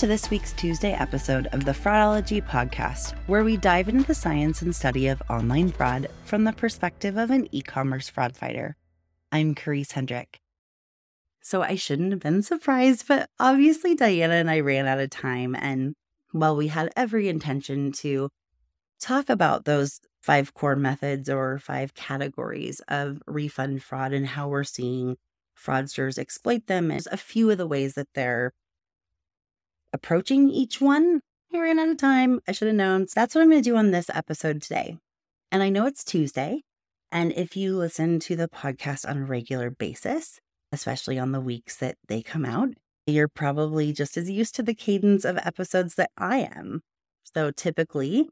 To this week's Tuesday episode of the Fraudology podcast, where we dive into the science and study of online fraud from the perspective of an e commerce fraud fighter. I'm Karisse Hendrick. So I shouldn't have been surprised, but obviously Dajana and I ran out of time. And while we had every intention to talk about those five core methods or five categories of refund fraud and how we're seeing fraudsters exploit them, and a few of the ways that they're approaching each one. I ran out of time. I should have known. So that's what I'm going to do on this episode today. And I know it's Tuesday. And if you listen to the podcast on a regular basis, especially on the weeks that they come out, you're probably just as used to the cadence of episodes that I am. So typically,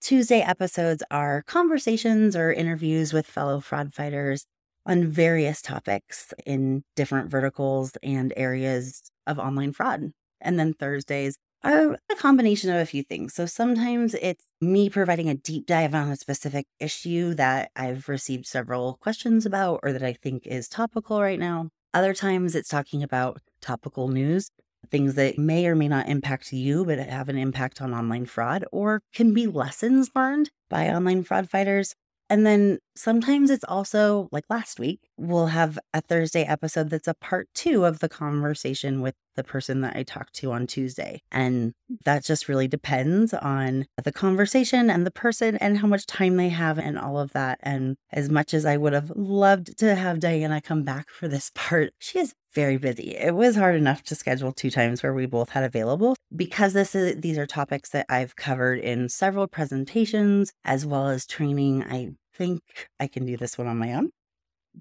Tuesday episodes are conversations or interviews with fellow fraud fighters on various topics in different verticals and areas of online fraud. And then Thursdays are a combination of a few things. So sometimes it's me providing a deep dive on a specific issue that I've received several questions about or that I think is topical right now. Other times it's talking about topical news, things that may or may not impact you, but have an impact on online fraud or can be lessons learned by online fraud fighters. And then sometimes it's also like last week, we'll have a Thursday episode that's a part two of the conversation with the person that I talked to on Tuesday. And hmm. that just really depends on the conversation and the person and how much time they have and all of that. And as much as I would have loved to have Dajana come back for this part, she is very busy. It was hard enough to schedule two times where we both had available because this is these are topics that I've covered in several presentations as well as training. I think I can do this one on my own.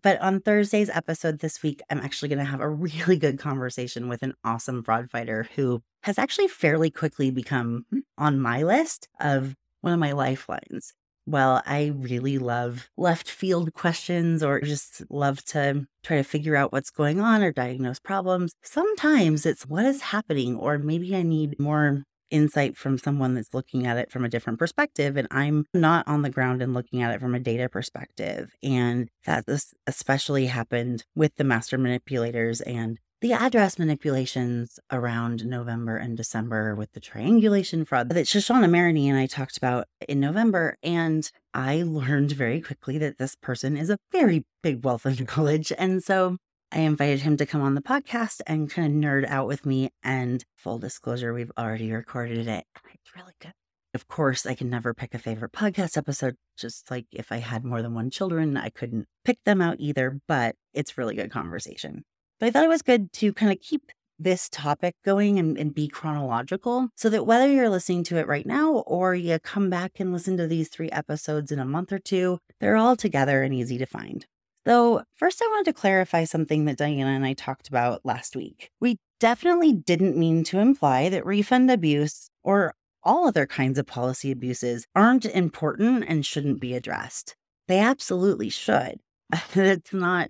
But on Thursday's episode this week, I'm actually going to have a really good conversation with an awesome fraud fighter who has actually fairly quickly become on my list of one of my lifelines. Well, I really love left field questions or just love to try to figure out what's going on or diagnose problems. Sometimes it's what is happening, or maybe I need more insight from someone that's looking at it from a different perspective and I'm not on the ground and looking at it from a data perspective and that this especially happened with the master manipulators and the address manipulations around November and December with the triangulation fraud that Shoshana Maraney and I talked about in November. And I learned very quickly that this person is a very big wealth of knowledge. And so I invited him to come on the podcast and kind of nerd out with me. And full disclosure, we've already recorded it. It's really good. Of course, I can never pick a favorite podcast episode. Just like if I had more than one children, I couldn't pick them out either, but it's really good conversation. But I thought it was good to kind of keep this topic going and, and, be chronological so that whether you're listening to it right now or you come back and listen to these three episodes in a month or two, they're all together and easy to find. Though, first, I wanted to clarify something that Dajana and I talked about last week. We definitely didn't mean to imply that refund abuse or all other kinds of policy abuses aren't important and shouldn't be addressed. They absolutely should. it's not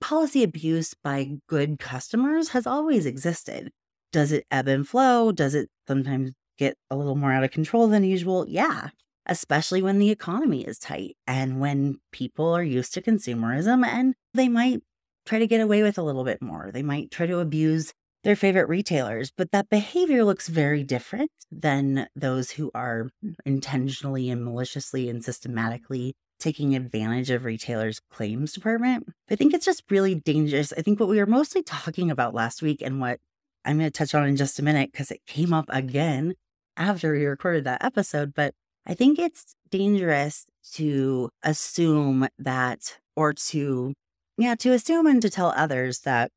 policy abuse by good customers has always existed. Does it ebb and flow? Does it sometimes get a little more out of control than usual? Yeah especially when the economy is tight and when people are used to consumerism and they might try to get away with a little bit more. They might try to abuse their favorite retailers, but that behavior looks very different than those who are intentionally and maliciously and systematically taking advantage of retailers' claims department. I think it's just really dangerous. I think what we were mostly talking about last week and what I'm going to touch on in just a minute because it came up again after we recorded that episode, but I think it's dangerous to assume that, or to, yeah, to assume and to tell others that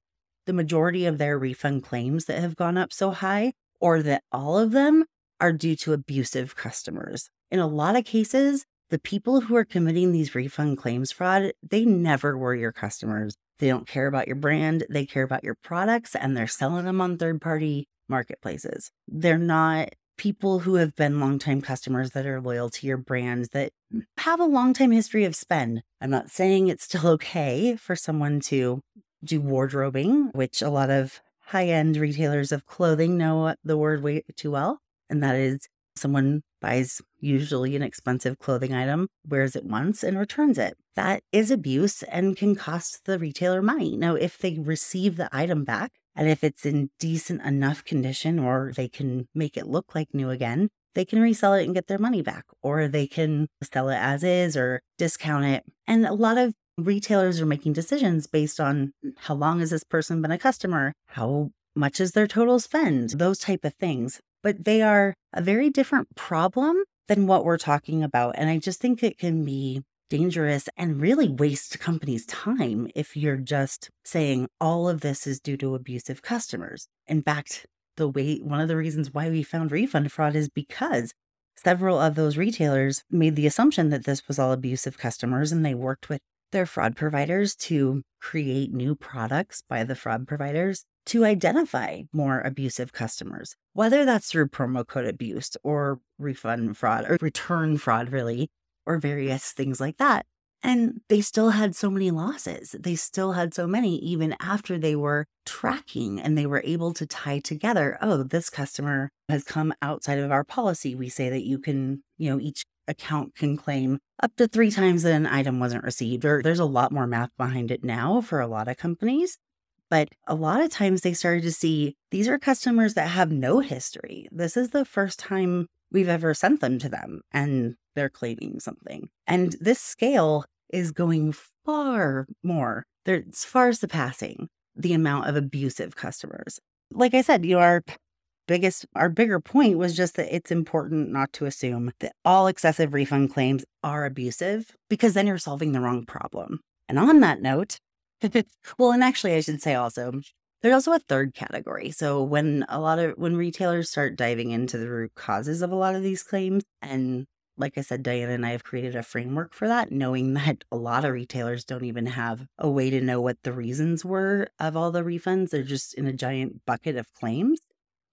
the majority of their refund claims that have gone up so high, or that all of them are due to abusive customers. In a lot of cases, the people who are committing these refund claims fraud, they never were your customers. They don't care about your brand, they care about your products, and they're selling them on third party marketplaces. They're not people who have been longtime customers that are loyal to your brand that have a long time history of spend. I'm not saying it's still okay for someone to do wardrobing, which a lot of high end retailers of clothing know the word way too well. And that is someone buys usually an expensive clothing item, wears it once, and returns it. That is abuse and can cost the retailer money. Now, if they receive the item back and if it's in decent enough condition or they can make it look like new again, they can resell it and get their money back, or they can sell it as is or discount it. And a lot of retailers are making decisions based on mm, how long has this person been a customer? How much is their total spend? Those type of things. But they are a very different problem than what we're talking about. And I just think it can be dangerous and really waste companies' time if you're just saying all of this is due to abusive customers. In fact, the way one of the reasons why we found refund fraud is because several of those retailers made the assumption that this was all abusive customers and they worked with their fraud providers to create new products by the fraud providers to identify more abusive customers, whether that's through promo code abuse or refund fraud or return fraud, really, or various things like that. And they still had so many losses. They still had so many, even after they were tracking and they were able to tie together oh, this customer has come outside of our policy. We say that you can, you know, each account can claim up to three times that an item wasn't received, or there's a lot more math behind it now for a lot of companies. But a lot of times they started to see these are customers that have no history. This is the first time we've ever sent them to them. And they're claiming something. And this scale is going far more, it's far surpassing the amount of abusive customers. Like I said, you know, our biggest, our bigger point was just that it's important not to assume that all excessive refund claims are abusive because then you're solving the wrong problem. And on that note, well, and actually, I should say also, there's also a third category. So when a lot of when retailers start diving into the root causes of a lot of these claims and like I said, Dajana and I have created a framework for that, knowing that a lot of retailers don't even have a way to know what the reasons were of all the refunds. They're just in a giant bucket of claims.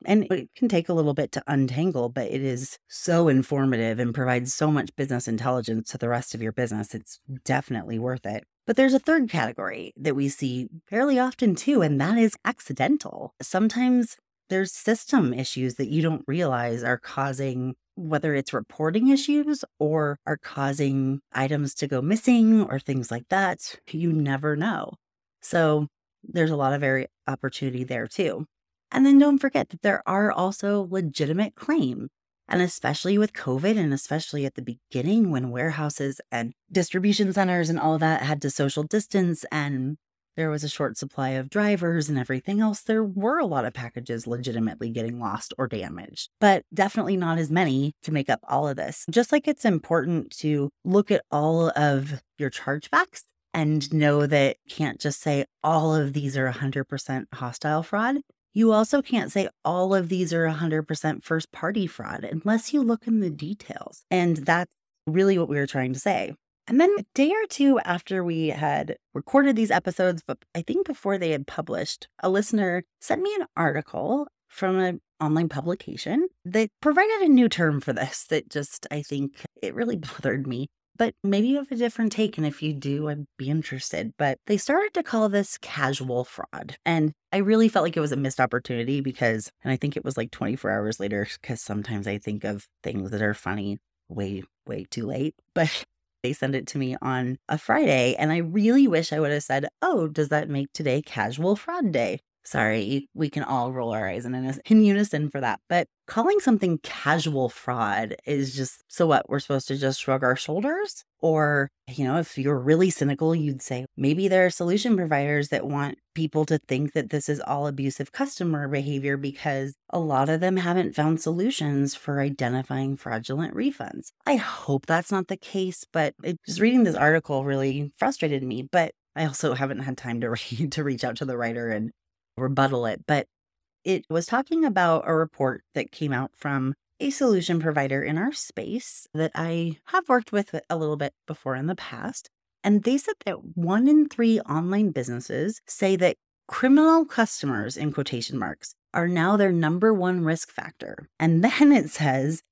And it can take a little bit to untangle, but it is so informative and provides so much business intelligence to the rest of your business. It's definitely worth it. But there's a third category that we see fairly often too, and that is accidental. Sometimes there's system issues that you don't realize are causing whether it's reporting issues or are causing items to go missing or things like that, you never know. So there's a lot of very opportunity there too. And then don't forget that there are also legitimate claims. And especially with COVID, and especially at the beginning when warehouses and distribution centers and all that had to social distance and there was a short supply of drivers and everything else, there were a lot of packages legitimately getting lost or damaged, but definitely not as many to make up all of this. Just like it's important to look at all of your chargebacks and know that can't just say all of these are 100% hostile fraud. You also can't say all of these are 100% first party fraud unless you look in the details. And that's really what we were trying to say. And then a day or two after we had recorded these episodes, but I think before they had published, a listener sent me an article from an online publication that provided a new term for this that just, I think, it really bothered me. But maybe you have a different take. And if you do, I'd be interested. But they started to call this casual fraud. And I really felt like it was a missed opportunity because, and I think it was like 24 hours later, because sometimes I think of things that are funny way, way too late. But they sent it to me on a Friday, and I really wish I would have said, Oh, does that make today casual fraud day? Sorry, we can all roll our eyes in, in unison for that. But calling something casual fraud is just so what? We're supposed to just shrug our shoulders? Or, you know, if you're really cynical, you'd say maybe there are solution providers that want people to think that this is all abusive customer behavior because a lot of them haven't found solutions for identifying fraudulent refunds. I hope that's not the case, but it, just reading this article really frustrated me. But I also haven't had time to read to reach out to the writer and rebuttal it, but it was talking about a report that came out from a solution provider in our space that I have worked with a little bit before in the past. And they said that one in three online businesses say that criminal customers, in quotation marks, are now their number one risk factor. And then it says,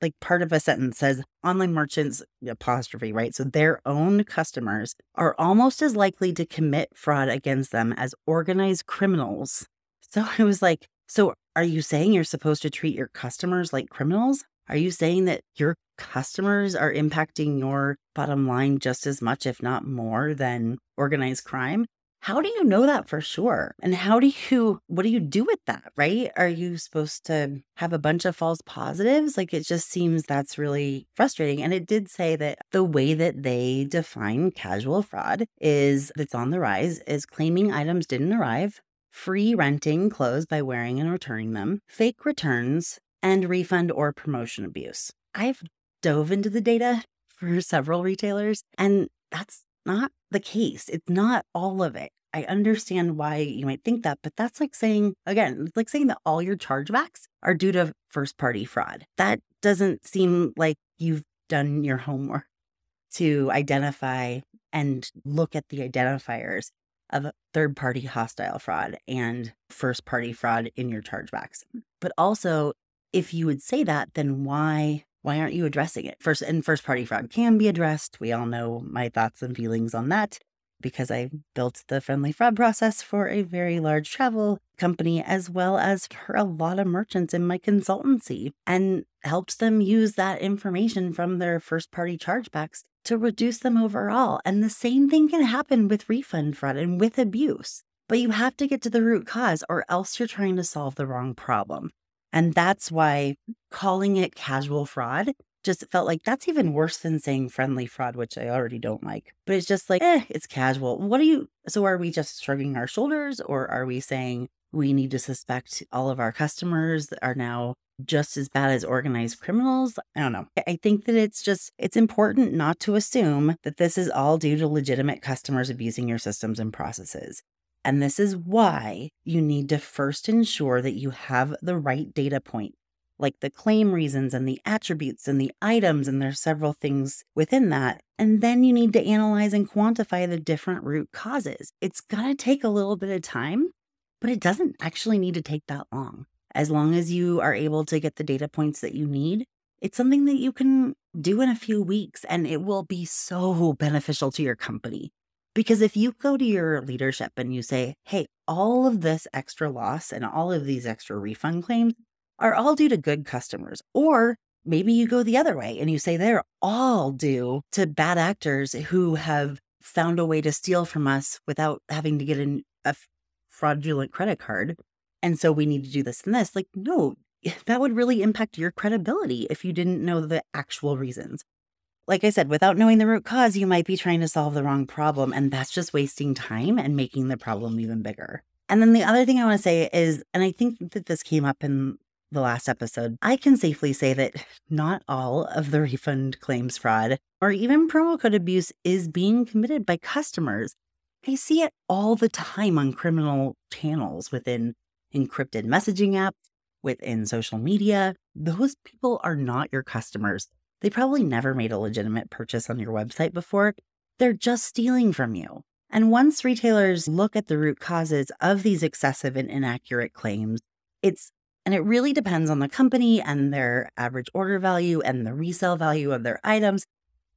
like part of a sentence says online merchants apostrophe right? So their own customers are almost as likely to commit fraud against them as organized criminals. So i was like so are you saying you're supposed to treat your customers like criminals? Are you saying that your customers are impacting your bottom line just as much, if not more, than organized crime? How do you know that for sure? And how do you, what do you do with that, right? Are you supposed to have a bunch of false positives? Like it just seems that's really frustrating. And it did say that the way that they define casual fraud is that's on the rise is claiming items didn't arrive, free renting clothes by wearing and returning them, fake returns, and refund or promotion abuse. I've dove into the data for several retailers, and that's not the case. It's not all of it. I understand why you might think that, but that's like saying, again, it's like saying that all your chargebacks are due to first party fraud. That doesn't seem like you've done your homework to identify and look at the identifiers of third party hostile fraud and first party fraud in your chargebacks. But also, if you would say that, then why why aren't you addressing it? First and first party fraud can be addressed. We all know my thoughts and feelings on that because I built the friendly fraud process for a very large travel company as well as for a lot of merchants in my consultancy and helped them use that information from their first party chargebacks to reduce them overall. And the same thing can happen with refund fraud and with abuse. But you have to get to the root cause or else you're trying to solve the wrong problem. And that's why calling it casual fraud just felt like that's even worse than saying friendly fraud, which I already don't like. But it's just like, eh, it's casual. What do you, so are we just shrugging our shoulders or are we saying we need to suspect all of our customers are now just as bad as organized criminals? I don't know. I think that it's just, it's important not to assume that this is all due to legitimate customers abusing your systems and processes. And this is why you need to first ensure that you have the right data point, like the claim reasons and the attributes and the items, and there's several things within that. And then you need to analyze and quantify the different root causes. It's to take a little bit of time, but it doesn't actually need to take that long. As long as you are able to get the data points that you need, it's something that you can do in a few weeks and it will be so beneficial to your company. Because if you go to your leadership and you say, hey, all of this extra loss and all of these extra refund claims are all due to good customers, or maybe you go the other way and you say they're all due to bad actors who have found a way to steal from us without having to get an, a fraudulent credit card. And so we need to do this and this. Like, no, that would really impact your credibility if you didn't know the actual reasons like I said, without knowing the root cause, you might be trying to solve the wrong problem. And that's just wasting time and making the problem even bigger. And then the other thing I want to say is, and I think that this came up in the last episode, I can safely say that not all of the refund claims fraud or even promo code abuse is being committed by customers. I see it all the time on criminal channels within encrypted messaging apps, within social media. Those people are not your customers. They probably never made a legitimate purchase on your website before. They're just stealing from you. And once retailers look at the root causes of these excessive and inaccurate claims, it's and it really depends on the company and their average order value and the resale value of their items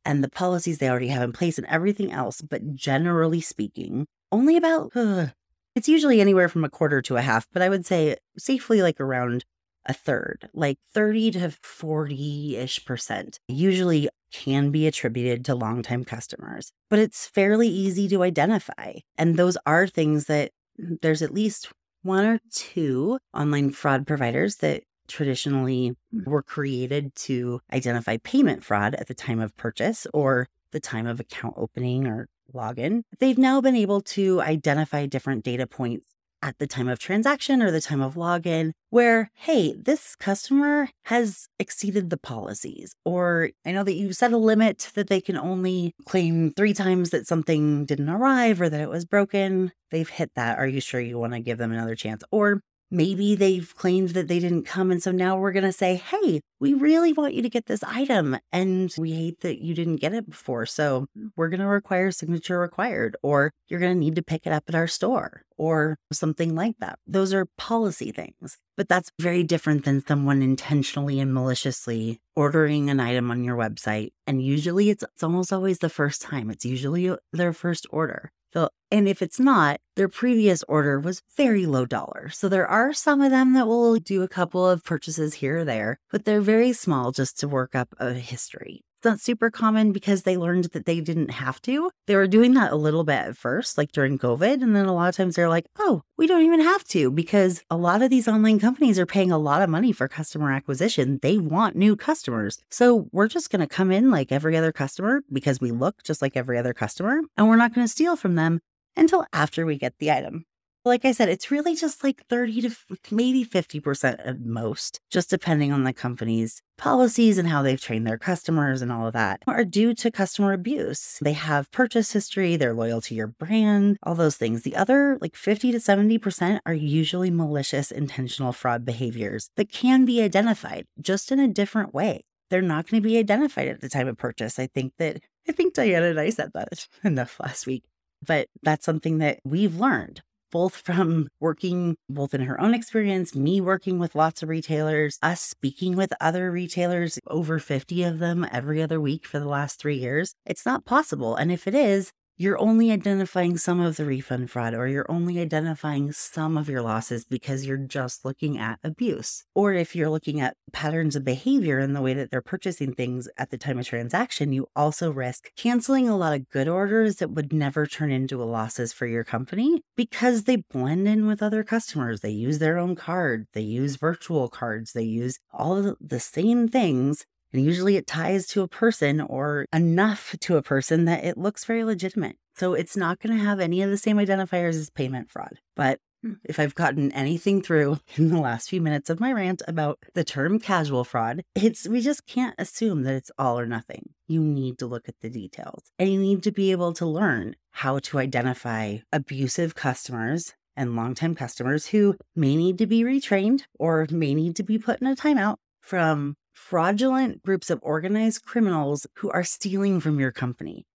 and the policies they already have in place and everything else. But generally speaking, only about, it's usually anywhere from a quarter to a half, but I would say safely like around a third, like 30 to 40 ish percent, usually can be attributed to longtime customers, but it's fairly easy to identify. And those are things that mm, there's at least one or two online fraud providers that traditionally were created to identify payment fraud at the time of purchase or the time of account opening or login. They've now been able to identify different data points at the time of transaction or the time of login where, hey, this customer has exceeded the policies. Or I know that you set a limit that they can only claim three times that something didn't arrive or that it was broken. They've hit that. Are you sure you want to give them another chance? Or maybe they've claimed that they didn't come. And so now we're going to say, hey, we really want you to get this item. And we hate that you didn't get it before. So we're going to require signature required, or you're going to need to pick it up at our store, or something like that. Those are policy things. But that's very different than someone intentionally and maliciously ordering an item on your website. And usually it's, it's almost always the first time, it's usually uh, their first order. So, and if it's not, their previous order was very low dollar. So there are some of them that will do a couple of purchases here or there, but they're very small just to work up a history. Not super common because they learned that they didn't have to. They were doing that a little bit at first, like during COVID. And then a lot of times they're like, oh, we don't even have to because a lot of these online companies are paying a lot of money for customer acquisition. They want new customers. So we're just going to come in like every other customer because we look just like every other customer and we're not going to steal from them until after we get the item. Like I said, it's really just like 30 to maybe 50% at most, just depending on the company's policies and how they've trained their customers and all of that, are due to customer abuse. They have purchase history, they're loyal to your brand, all those things. The other, like 50 to 70%, are usually malicious, intentional fraud behaviors that can be identified just in a different way. They're not going to be identified at the time of purchase. I think that, I think Dajana and I said that enough last week. But that's something that we've learned both from working both in her own experience, me working with lots of retailers, us speaking with other retailers, over 50 of them every other week for the last three years. It's not possible. And if it is, you're only identifying some of the refund fraud or you're only identifying some of your losses because you're just looking at abuse. Or if you're looking at patterns of behavior in the way that they're purchasing things at the time of transaction, you also risk canceling a lot of good orders that would never turn into losses for your company because they blend in with other customers. They use their own card, they use virtual cards, they use all the same things and usually it ties to a person or enough to a person that it looks very legitimate. So it's not going to have any of the same identifiers as payment fraud. But hmm. if I've gotten anything through in the last few minutes of my rant about the term casual fraud, it's we just can't assume that it's all or nothing. You need to look at the details and you need to be able to learn how to identify abusive customers and longtime customers who may need to be retrained or may need to be put in a timeout from fraudulent groups of organized criminals who are stealing from your company.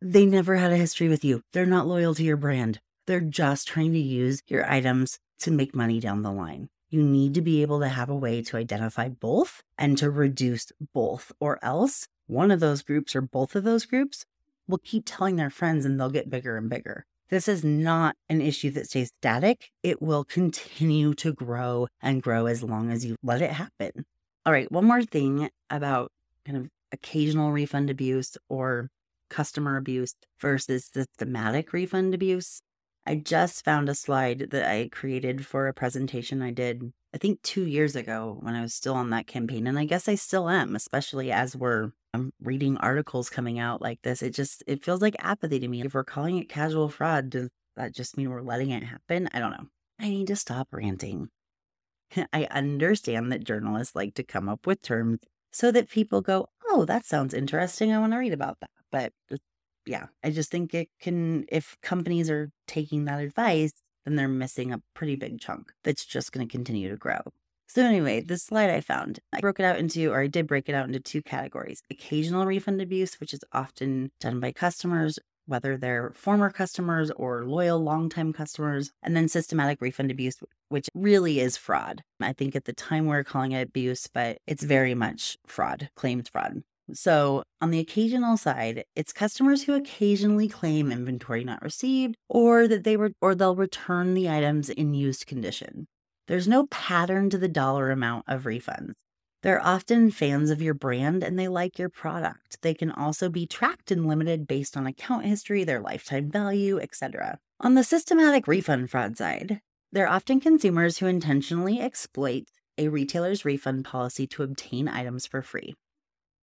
They never had a history with you. They're not loyal to your brand. They're just trying to use your items to make money down the line. You need to be able to have a way to identify both and to reduce both, or else one of those groups or both of those groups will keep telling their friends and they'll get bigger and bigger. This is not an issue that stays static. It will continue to grow and grow as long as you let it happen. All right, one more thing about kind of occasional refund abuse or customer abuse versus systematic refund abuse. I just found a slide that I created for a presentation I did, I think two years ago when I was still on that campaign. And I guess I still am, especially as we're I'm reading articles coming out like this. It just it feels like apathy to me. If we're calling it casual fraud, does that just mean we're letting it happen? I don't know. I need to stop ranting. I understand that journalists like to come up with terms so that people go, oh, that sounds interesting. I want to read about that. But uh, yeah, I just think it can, if companies are taking that advice, then they're missing a pretty big chunk that's just going to continue to grow. So, anyway, this slide I found, I broke it out into, or I did break it out into two categories occasional refund abuse, which is often done by customers whether they're former customers or loyal longtime customers, and then systematic refund abuse, which really is fraud. I think at the time we are calling it abuse, but it's very much fraud, claimed fraud. So, on the occasional side, it's customers who occasionally claim inventory not received or that they were or they'll return the items in used condition. There's no pattern to the dollar amount of refunds. They're often fans of your brand and they like your product. They can also be tracked and limited based on account history, their lifetime value, etc. On the systematic refund fraud side, they're often consumers who intentionally exploit a retailer's refund policy to obtain items for free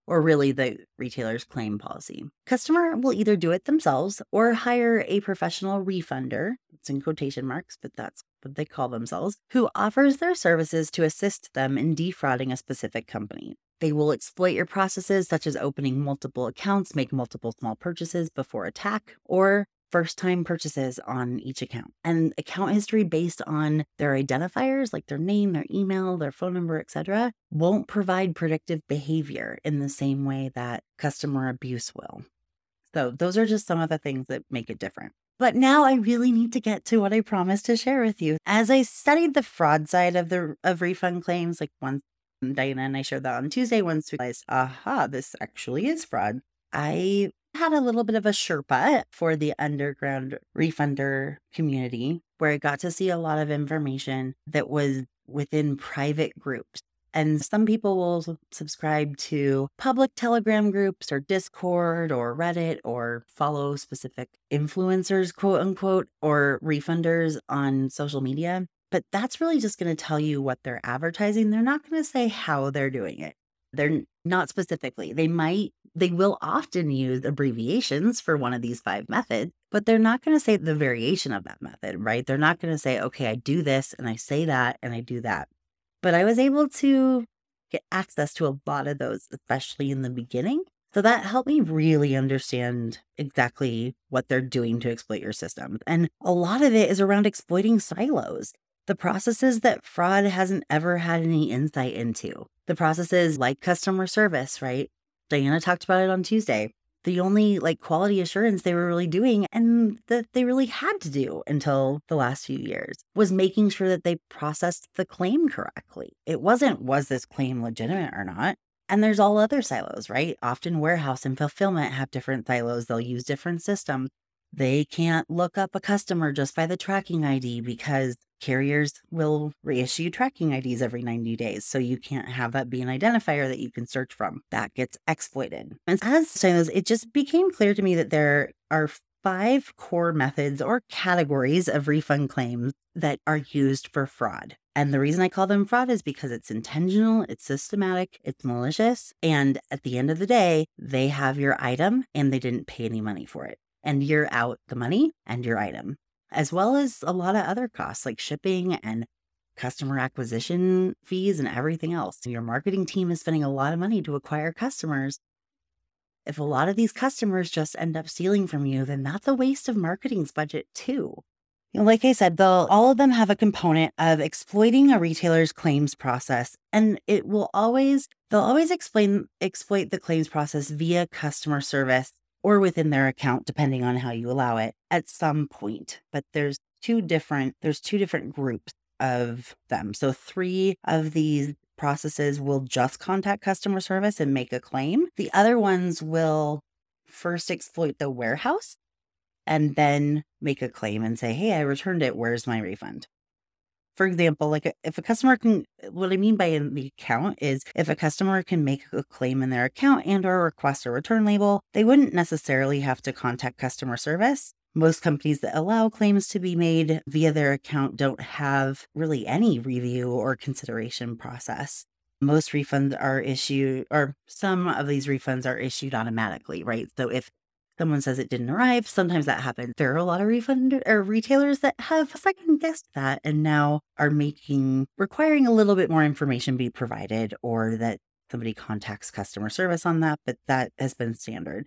or really the retailer's claim policy. Customer will either do it themselves or hire a professional refunder, it's in quotation marks, but that's what they call themselves, who offers their services to assist them in defrauding a specific company. They will exploit your processes, such as opening multiple accounts, make multiple small purchases before attack, or first time purchases on each account. And account history based on their identifiers like their name their email their phone number etc won't provide predictive behavior in the same way that customer abuse will. So those are just some of the things that make it different but now I really need to get to what I promised to share with you. As I studied the fraud side of the of refund claims, like once Dajana and I shared that on Tuesday, once we realized, aha, this actually is fraud. I had a little bit of a Sherpa for the underground refunder community where I got to see a lot of information that was within private groups. And some people will subscribe to public Telegram groups or Discord or Reddit or follow specific influencers, quote unquote, or refunders on social media. But that's really just going to tell you what they're advertising. They're not going to say how they're doing it. They're not specifically. They might, they will often use abbreviations for one of these five methods, but they're not going to say the variation of that method, right? They're not going to say, okay, I do this and I say that and I do that. But I was able to get access to a lot of those, especially in the beginning. So that helped me really understand exactly what they're doing to exploit your system. And a lot of it is around exploiting silos, the processes that fraud hasn't ever had any insight into. The processes like customer service, right? Dajana talked about it on Tuesday the only like quality assurance they were really doing and that they really had to do until the last few years was making sure that they processed the claim correctly. It wasn't, was this claim legitimate or not? And there's all other silos, right? Often warehouse and fulfillment have different silos, they'll use different systems. They can't look up a customer just by the tracking ID because carriers will reissue tracking IDs every 90 days. So you can't have that be an identifier that you can search from. That gets exploited. And as saying this, it just became clear to me that there are five core methods or categories of refund claims that are used for fraud. And the reason I call them fraud is because it's intentional, it's systematic, it's malicious. And at the end of the day, they have your item and they didn't pay any money for it. And you're out the money and your item as well as a lot of other costs like shipping and customer acquisition fees and everything else. Your marketing team is spending a lot of money to acquire customers. If a lot of these customers just end up stealing from you, then that's a waste of marketing's budget too. Like I said, they'll all of them have a component of exploiting a retailer's claims process, and it will always they'll always explain exploit the claims process via customer service or within their account, depending on how you allow it at some point. But there's two different, there's two different groups of them. So three of these processes will just contact customer service and make a claim. The other ones will first exploit the warehouse and then make a claim and say, Hey, I returned it. Where's my refund? For example, like uh, if a customer can, uh, what I mean by in the account is if a customer can make a claim in their account and or request a return label, they wouldn't necessarily have to contact customer service. Most companies that allow claims to be made via their account don't have really any review or consideration process. Most refunds are issued, or some of these refunds are issued automatically, right? So if someone says it didn't arrive. Sometimes that happens. There are a lot of refund or retailers that have second guessed that and now are making requiring a little bit more information be provided or that somebody contacts customer service on that, but that has been standard.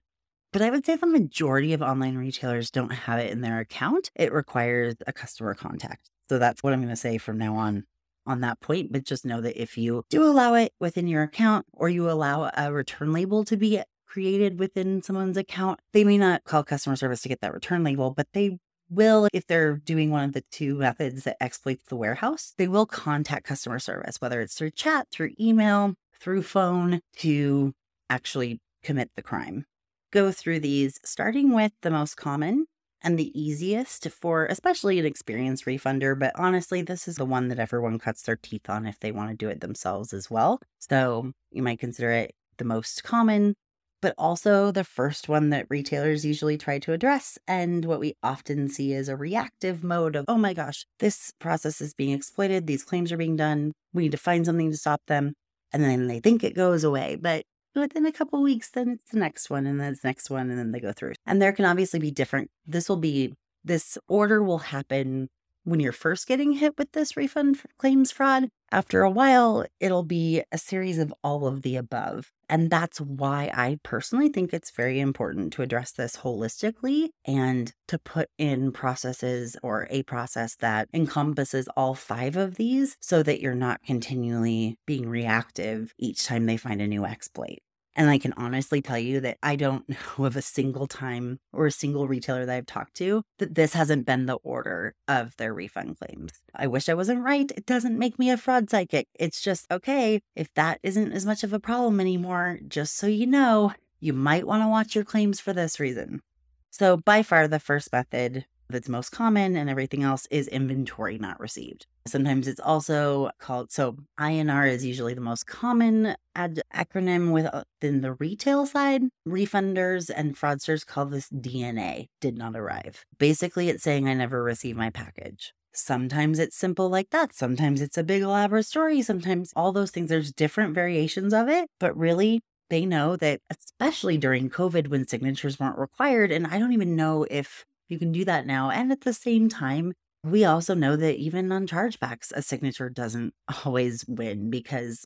But I would say the majority of online retailers don't have it in their account. It requires a customer contact. So that's what I'm going to say from now on on that point. But just know that if you do allow it within your account or you allow a return label to be created within someone's account. They may not call customer service to get that return label, but they will, if they're doing one of the two methods that exploits the warehouse, they will contact customer service, whether it's through chat, through email, through phone to actually commit the crime. Go through these, starting with the most common and the easiest for especially an experienced refunder. But honestly, this is the one that everyone cuts their teeth on if they want to do it themselves as well. So you might consider it the most common but also the first one that retailers usually try to address. And what we often see is a reactive mode of, oh my gosh, this process is being exploited. These claims are being done. We need to find something to stop them. And then they think it goes away. But within a couple weeks, then it's the next one, and then it's the next one, and then they go through. And there can obviously be different, this will be, this order will happen when you're first getting hit with this refund claims fraud. After a while, it'll be a series of all of the above. And that's why I personally think it's very important to address this holistically and to put in processes or a process that encompasses all five of these so that you're not continually being reactive each time they find a new exploit. And I can honestly tell you that I don't know of a single time or a single retailer that I've talked to that this hasn't been the order of their refund claims. I wish I wasn't right. It doesn't make me a fraud psychic. It's just, okay, if that isn't as much of a problem anymore, just so you know, you might want to watch your claims for this reason. So, by far, the first method that's most common and everything else is inventory not received. Sometimes it's also called, so INR is usually the most common ad- acronym within uh, the retail side. Refunders and fraudsters call this DNA, did not arrive. Basically, it's saying I never received my package. Sometimes it's simple like that. Sometimes it's a big elaborate story. Sometimes all those things, there's different variations of it. But really, they know that, especially during COVID when signatures weren't required, and I don't even know if you can do that now. And at the same time, we also know that even on chargebacks, a signature doesn't always win because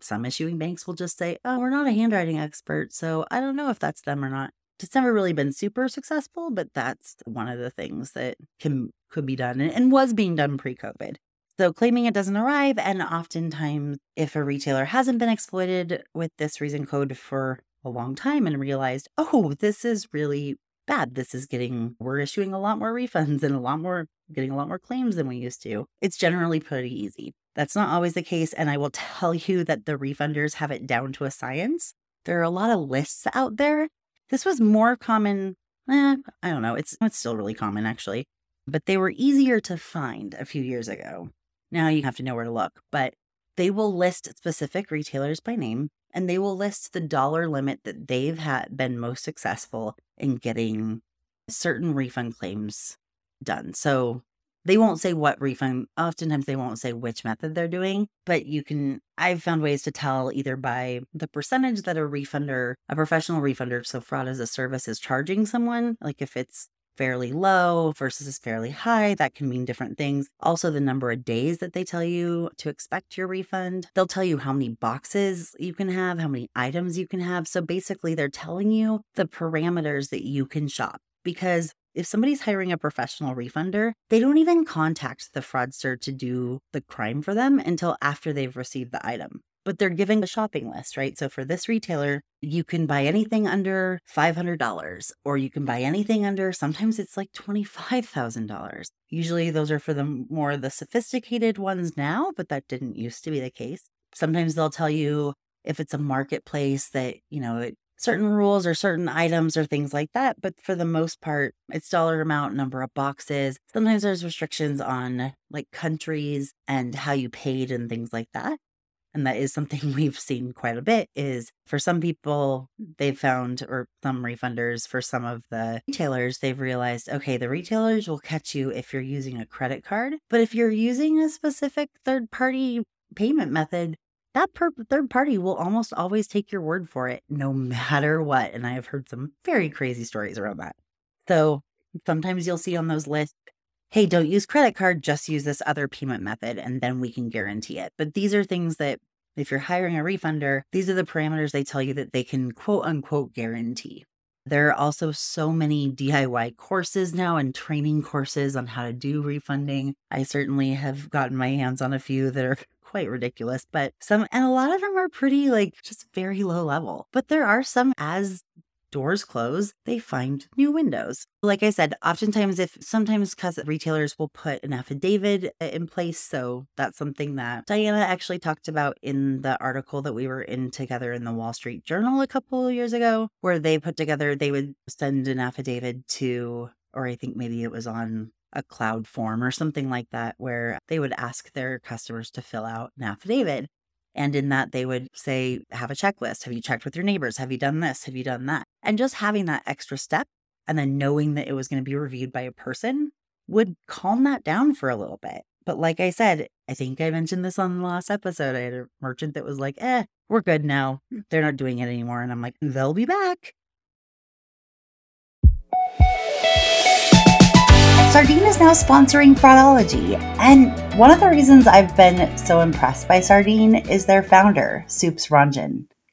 some issuing banks will just say, oh, we're not a handwriting expert. So I don't know if that's them or not. It's never really been super successful, but that's one of the things that can could be done and was being done pre-COVID. So claiming it doesn't arrive, and oftentimes if a retailer hasn't been exploited with this reason code for a long time and realized, oh, this is really bad. This is getting, we're issuing a lot more refunds and a lot more, getting a lot more claims than we used to. It's generally pretty easy. That's not always the case. And I will tell you that the refunders have it down to a science. There are a lot of lists out there. This was more common. Eh, I don't know. It's, it's still really common actually, but they were easier to find a few years ago. Now you have to know where to look, but they will list specific retailers by name and they will list the dollar limit that they've had been most successful in getting certain refund claims done. So they won't say what refund, oftentimes they won't say which method they're doing, but you can, I've found ways to tell either by the percentage that a refunder, a professional refunder, so fraud as a service is charging someone, like if it's fairly low versus fairly high. That can mean different things. Also, the number of days that they tell you to expect your refund. They'll tell you how many boxes you can have, how many items you can have. So basically, they're telling you the parameters that you can shop because if somebody's hiring a professional refunder, they don't even contact the fraudster to do the crime for them until after they've received the item but they're giving a shopping list, right? So for this retailer, you can buy anything under $500 or you can buy anything under sometimes it's like $25,000. Usually those are for the more the sophisticated ones now, but that didn't used to be the case. Sometimes they'll tell you if it's a marketplace that, you know, it, certain rules or certain items or things like that, but for the most part, it's dollar amount, number of boxes. Sometimes there's restrictions on like countries and how you paid and things like that and that is something we've seen quite a bit is for some people they've found or some refunders for some of the mm. retailers they've realized okay the retailers will catch you if you're using a credit card but if you're using a specific third party payment method that per- third party will almost always take your word for it no matter what and i have heard some very crazy stories around that. So sometimes you'll see on those lists hey, don't use credit card, just use this other payment method, and then we can guarantee it. But these are things that, if you're hiring a refunder, these are the parameters they tell you that they can quote unquote guarantee. There are also so many DIY courses now and training courses on how to do refunding. I certainly have gotten my hands on a few that are quite ridiculous, but some, and a lot of them are pretty like just very low level. But there are some as doors close, they find new windows. Like I said, oftentimes, if sometimes because retailers will put an affidavit uh, in place. So that's something that Dajana actually talked about in the article that we were in together in the Wall Street Journal a couple of years ago, where they put together, they would send an affidavit to, or I think maybe it was on a cloud form or something like that, where they would ask their customers to fill out an affidavit. And in that, they would say, have a checklist. Have you checked with your neighbors? Have you done this? Have you done that? And just having that extra step and then knowing that it was going to be reviewed by a person would calm that down for a little bit. But like I said, I think I mentioned this on the last episode. I had a merchant that was like, eh, we're good now. They're not doing it anymore. And I'm like, they'll be back. Sardine is now sponsoring Fraudology. And one of the reasons I've been so impressed by Sardine is their founder, Soups Ranjan.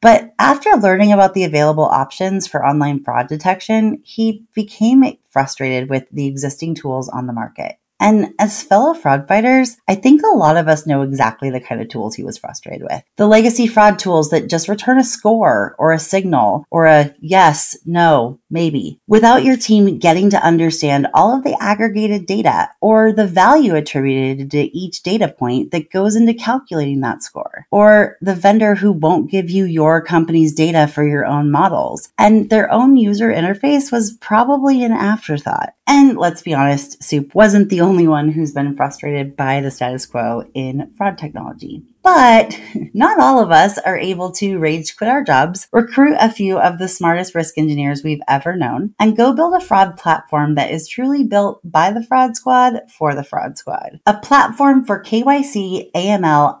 But after learning about the available options for online fraud detection, he became frustrated with the existing tools on the market. And as fellow fraud fighters, I think a lot of us know exactly the kind of tools he was frustrated with. The legacy fraud tools that just return a score or a signal or a yes, no, maybe, without your team getting to understand all of the aggregated data or the value attributed to each data point that goes into calculating that score, or the vendor who won't give you your company's data for your own models. And their own user interface was probably an afterthought. And let's be honest, Soups wasn't the only one who's been frustrated by the status quo in fraud technology. But not all of us are able to rage quit our jobs, recruit a few of the smartest risk engineers we've ever known, and go build a fraud platform that is truly built by the fraud squad for the fraud squad. A platform for KYC, AML,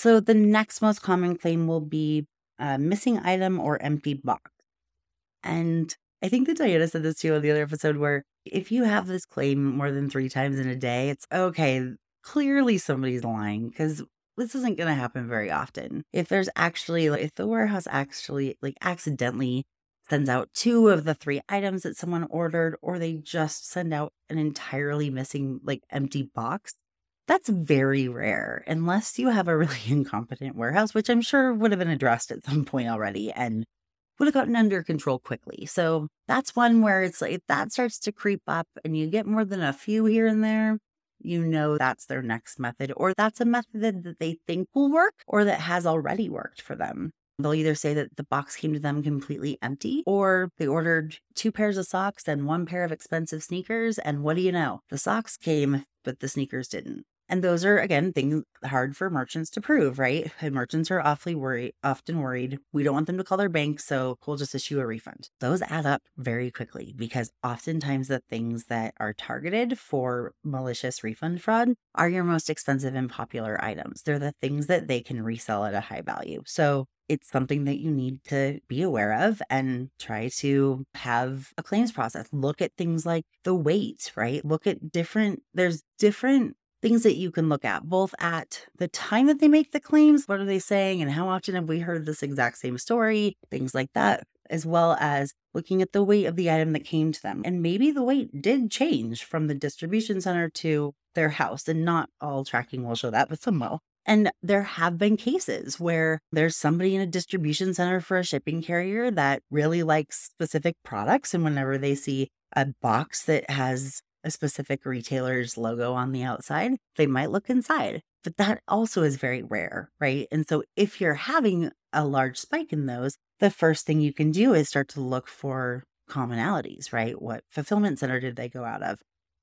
So the next most common claim will be a missing item or empty box. And I think that Dajana said this too on the other episode where if you have this claim more than three times in a day, it's okay. Clearly somebody's lying because this isn't going to happen very often. If there's actually, if the warehouse actually like accidentally sends out two of the three items that someone ordered, or they just send out an entirely missing, like empty box, that's very rare unless you have a really incompetent warehouse, which I'm sure would have been addressed at some point already and would have gotten under control quickly. So that's one where it's like that starts to creep up and you get more than a few here and there, you know that's their next method, or that's a method that they think will work or that has already worked for them. They'll either say that the box came to them completely empty, or they ordered two pairs of socks and one pair of expensive sneakers. And what do you know? The socks came, but the sneakers didn't. And those are again things hard for merchants to prove, right? And merchants are awfully worried, often worried. We don't want them to call their bank, so we'll just issue a refund. Those add up very quickly because oftentimes the things that are targeted for malicious refund fraud are your most expensive and popular items. They're the things that they can resell at a high value. So it's something that you need to be aware of and try to have a claims process. Look at things like the weight, right? Look at different, there's different things that you can look at, both at the time that they make the claims, what are they saying, and how often have we heard this exact same story, things like that, as well as looking at the weight of the item that came to them. And maybe the weight did change from the distribution center to their house, and not all tracking will show that, but some will. And there have been cases where there's somebody in a distribution center for a shipping carrier that really likes specific products. And whenever they see a box that has a specific retailer's logo on the outside, they might look inside. But that also is very rare, right? And so if you're having a large spike in those, the first thing you can do is start to look for commonalities, right? What fulfillment center did they go out of?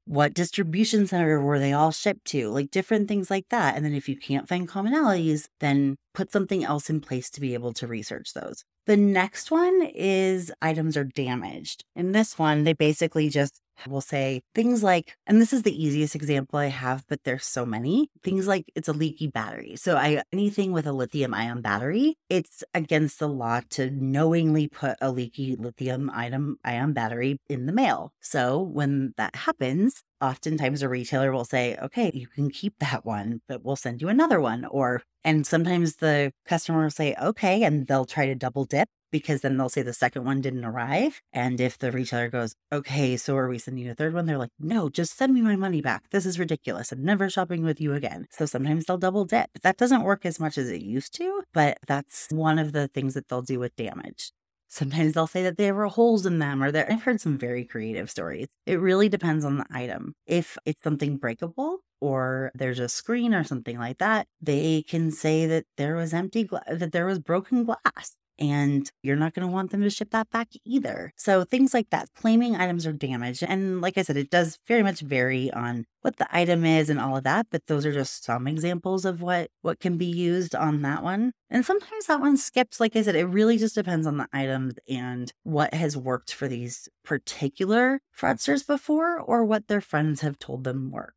What distribution center were they all shipped to? Like different things like that. And then if you can't find commonalities, then put something else in place to be able to research those. The next one is items are damaged. In this one, they basically just will say things like, and this is the easiest example I have, but there's so many things like it's a leaky battery. So I anything with a lithium ion battery, it's against the law to knowingly put a leaky lithium ion ion battery in the mail. So when that happens, oftentimes a retailer will say, okay, you can keep that one, but we'll send you another one. Or, and sometimes the customer will say, okay, and they'll try to double dip because then they'll say the second one didn't arrive. And if the retailer goes, okay, so are we sending you a third one? They're like, no, just send me my money back. This is ridiculous. I'm never shopping with you again. So sometimes they'll double dip. That doesn't work as much as it used to, but that's one of the things that they'll do with damage. Sometimes they'll say that there were holes in them, or there. I've heard some very creative stories. It really depends on the item. If it's something breakable, or there's a screen or something like that, they can say that there was empty glass, that there was broken glass and you're not going to want them to ship that back either. So things like that, claiming items are damaged. And like I said, it does very much vary on what the item is and all of that, but those are just some examples of what what can be used on that one. And sometimes that one skips. Like I said, it really just depends on the items and what has worked for these particular fraudsters before or what their friends have told them work.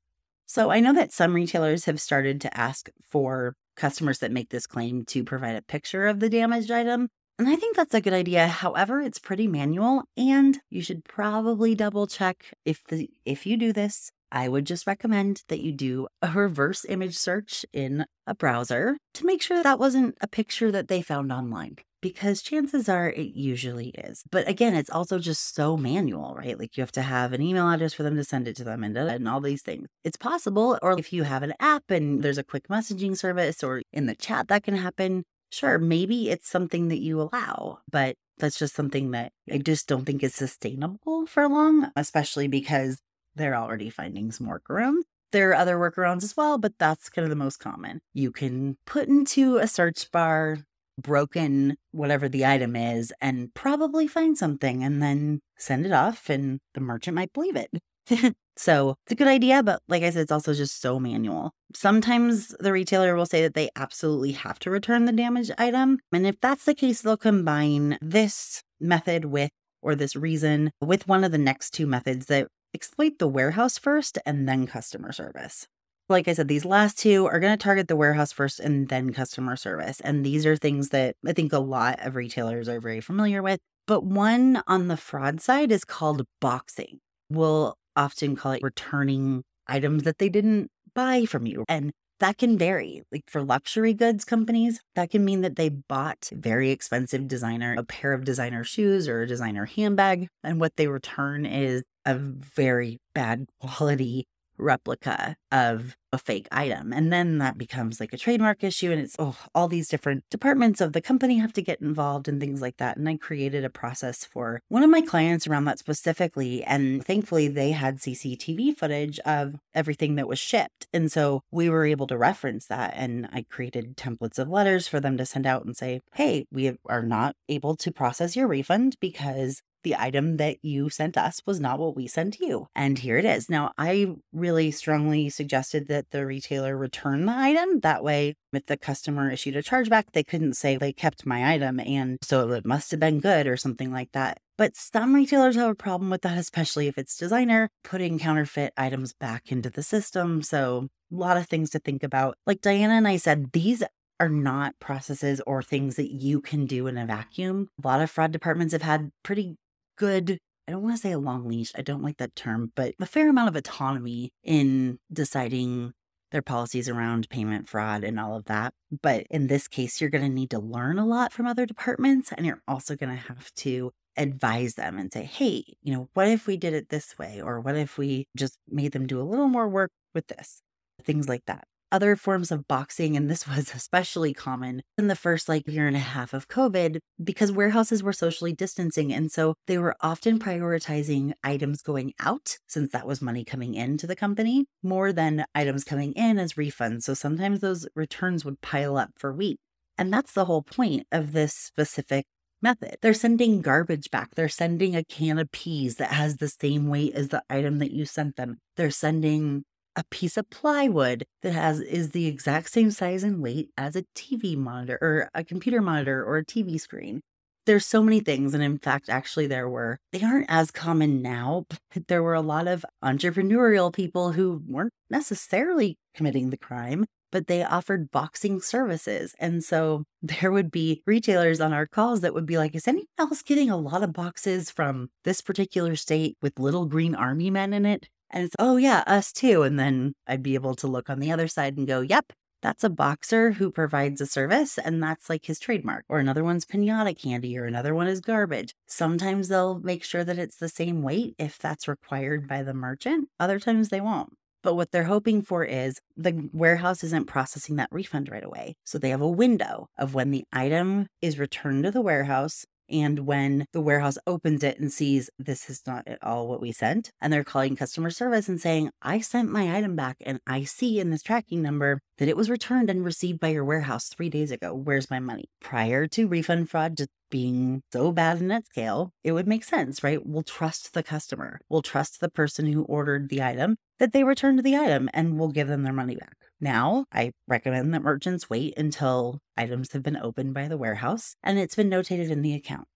So I know that some retailers have started to ask for customers that make this claim to provide a picture of the damaged item. And I think that's a good idea. However, it's pretty manual and you should probably double check if the if you do this, I would just recommend that you do a reverse image search in a browser to make sure that, wasn't a picture that they found online because chances are it usually is. But again, it's also just so manual, right? Like you have to have an email address for them to send it to them and, and all these things. It's possible, or if you have an app and there's a quick messaging service or in the chat that can happen, sure, maybe it's something that you allow, but that's just something that I just don't think is sustainable for long, especially because they're already finding some workarounds. There are other workarounds as well, but that's kind of the most common. You can put into a search bar broken whatever the item is and probably find something and then send it off and the merchant might believe it. so it's a good idea, but like I said, it's also just so manual. Sometimes the retailer will say that they absolutely have to return the damaged item. And if that's the case, they'll combine this method with or this reason with one of the next two methods that exploit the warehouse first and then customer service like I said, these last two are going to target the warehouse first and then customer service. And these are things that I think a lot of retailers are very familiar with. But one on the fraud side is called boxing. We'll often call it returning items that they didn't buy from you. And that can vary. Like for luxury goods companies, that can mean that they bought very expensive designer, a pair of designer shoes or a designer handbag. And what they return is a very bad quality replica of a fake item. And then that becomes like a trademark issue. And it's oh, all these different departments of the company have to get involved and things like that. And I created a process for one of my clients around that specifically. And thankfully, they had CCTV footage of everything that was shipped. And so we were able to reference that. And I created templates of letters for them to send out and say, hey, we are not able to process your refund because the item that you sent us was not what we sent you. And here it is. Now, I really strongly suggested that the retailer return the item. That way, if the customer issued a chargeback, they couldn't say they kept my item and so it must have been good or something like that. But some retailers have a problem with that, especially if it's designer putting counterfeit items back into the system. So, a lot of things to think about. Like Dajana and I said, these are not processes or things that you can do in a vacuum. A lot of fraud departments have had pretty good I don't want to say a long leash, I don't like that term, but a fair amount of autonomy in deciding their policies around payment fraud and all of that. But in this case, you're going to need to learn a lot from other departments, and you're also going to have to advise them and say, hey, you know, what if we did it this way? Or what if we just made them do a little more work with this? Things like that other forms of boxing, and this was especially common in the first like year and a half of COVID because warehouses were socially distancing. And so they were often prioritizing items going out, since that was money coming into the company, more than items coming in as refunds. So sometimes those returns would pile up for weeks. And that's the whole point of this specific method. They're sending garbage back. They're sending a can of peas that has the same weight as the item that you sent them. They're sending a piece of plywood that has is the exact same size and weight as a TV monitor or a computer monitor or a TV screen. There's so many things. And in fact, actually, there were, they aren't as common now, but there were a lot of entrepreneurial people who weren't necessarily committing the crime, but they offered boxing services. And so there would be retailers on our calls that would be like, is anyone else getting a lot of boxes from this particular state with little green army men in it? And it's, oh, yeah, us too. And then I'd be able to look on the other side and go, yep, That's a boxer who provides a service, and that's like his trademark. Or another one's pinata candy, or another one is garbage. Sometimes they'll make sure that it's the same weight if that's required by the merchant, other times they won't. But what they're hoping for is the warehouse isn't processing that refund right away. So they have a window of when the item is returned to the warehouse and when the warehouse opens it and sees this is not at all what we sent, and they're calling customer service and saying, I sent my item back and I see in this tracking number that it was returned and received by your warehouse three days ago. Where's my money? Prior to refund fraud just being so bad in its scale, it would make sense, right? We'll trust the customer. We'll trust the person who ordered the item that they returned the item and we'll give them their money back. Now, I recommend that merchants wait until items have been opened by the warehouse and it's been notated in the account.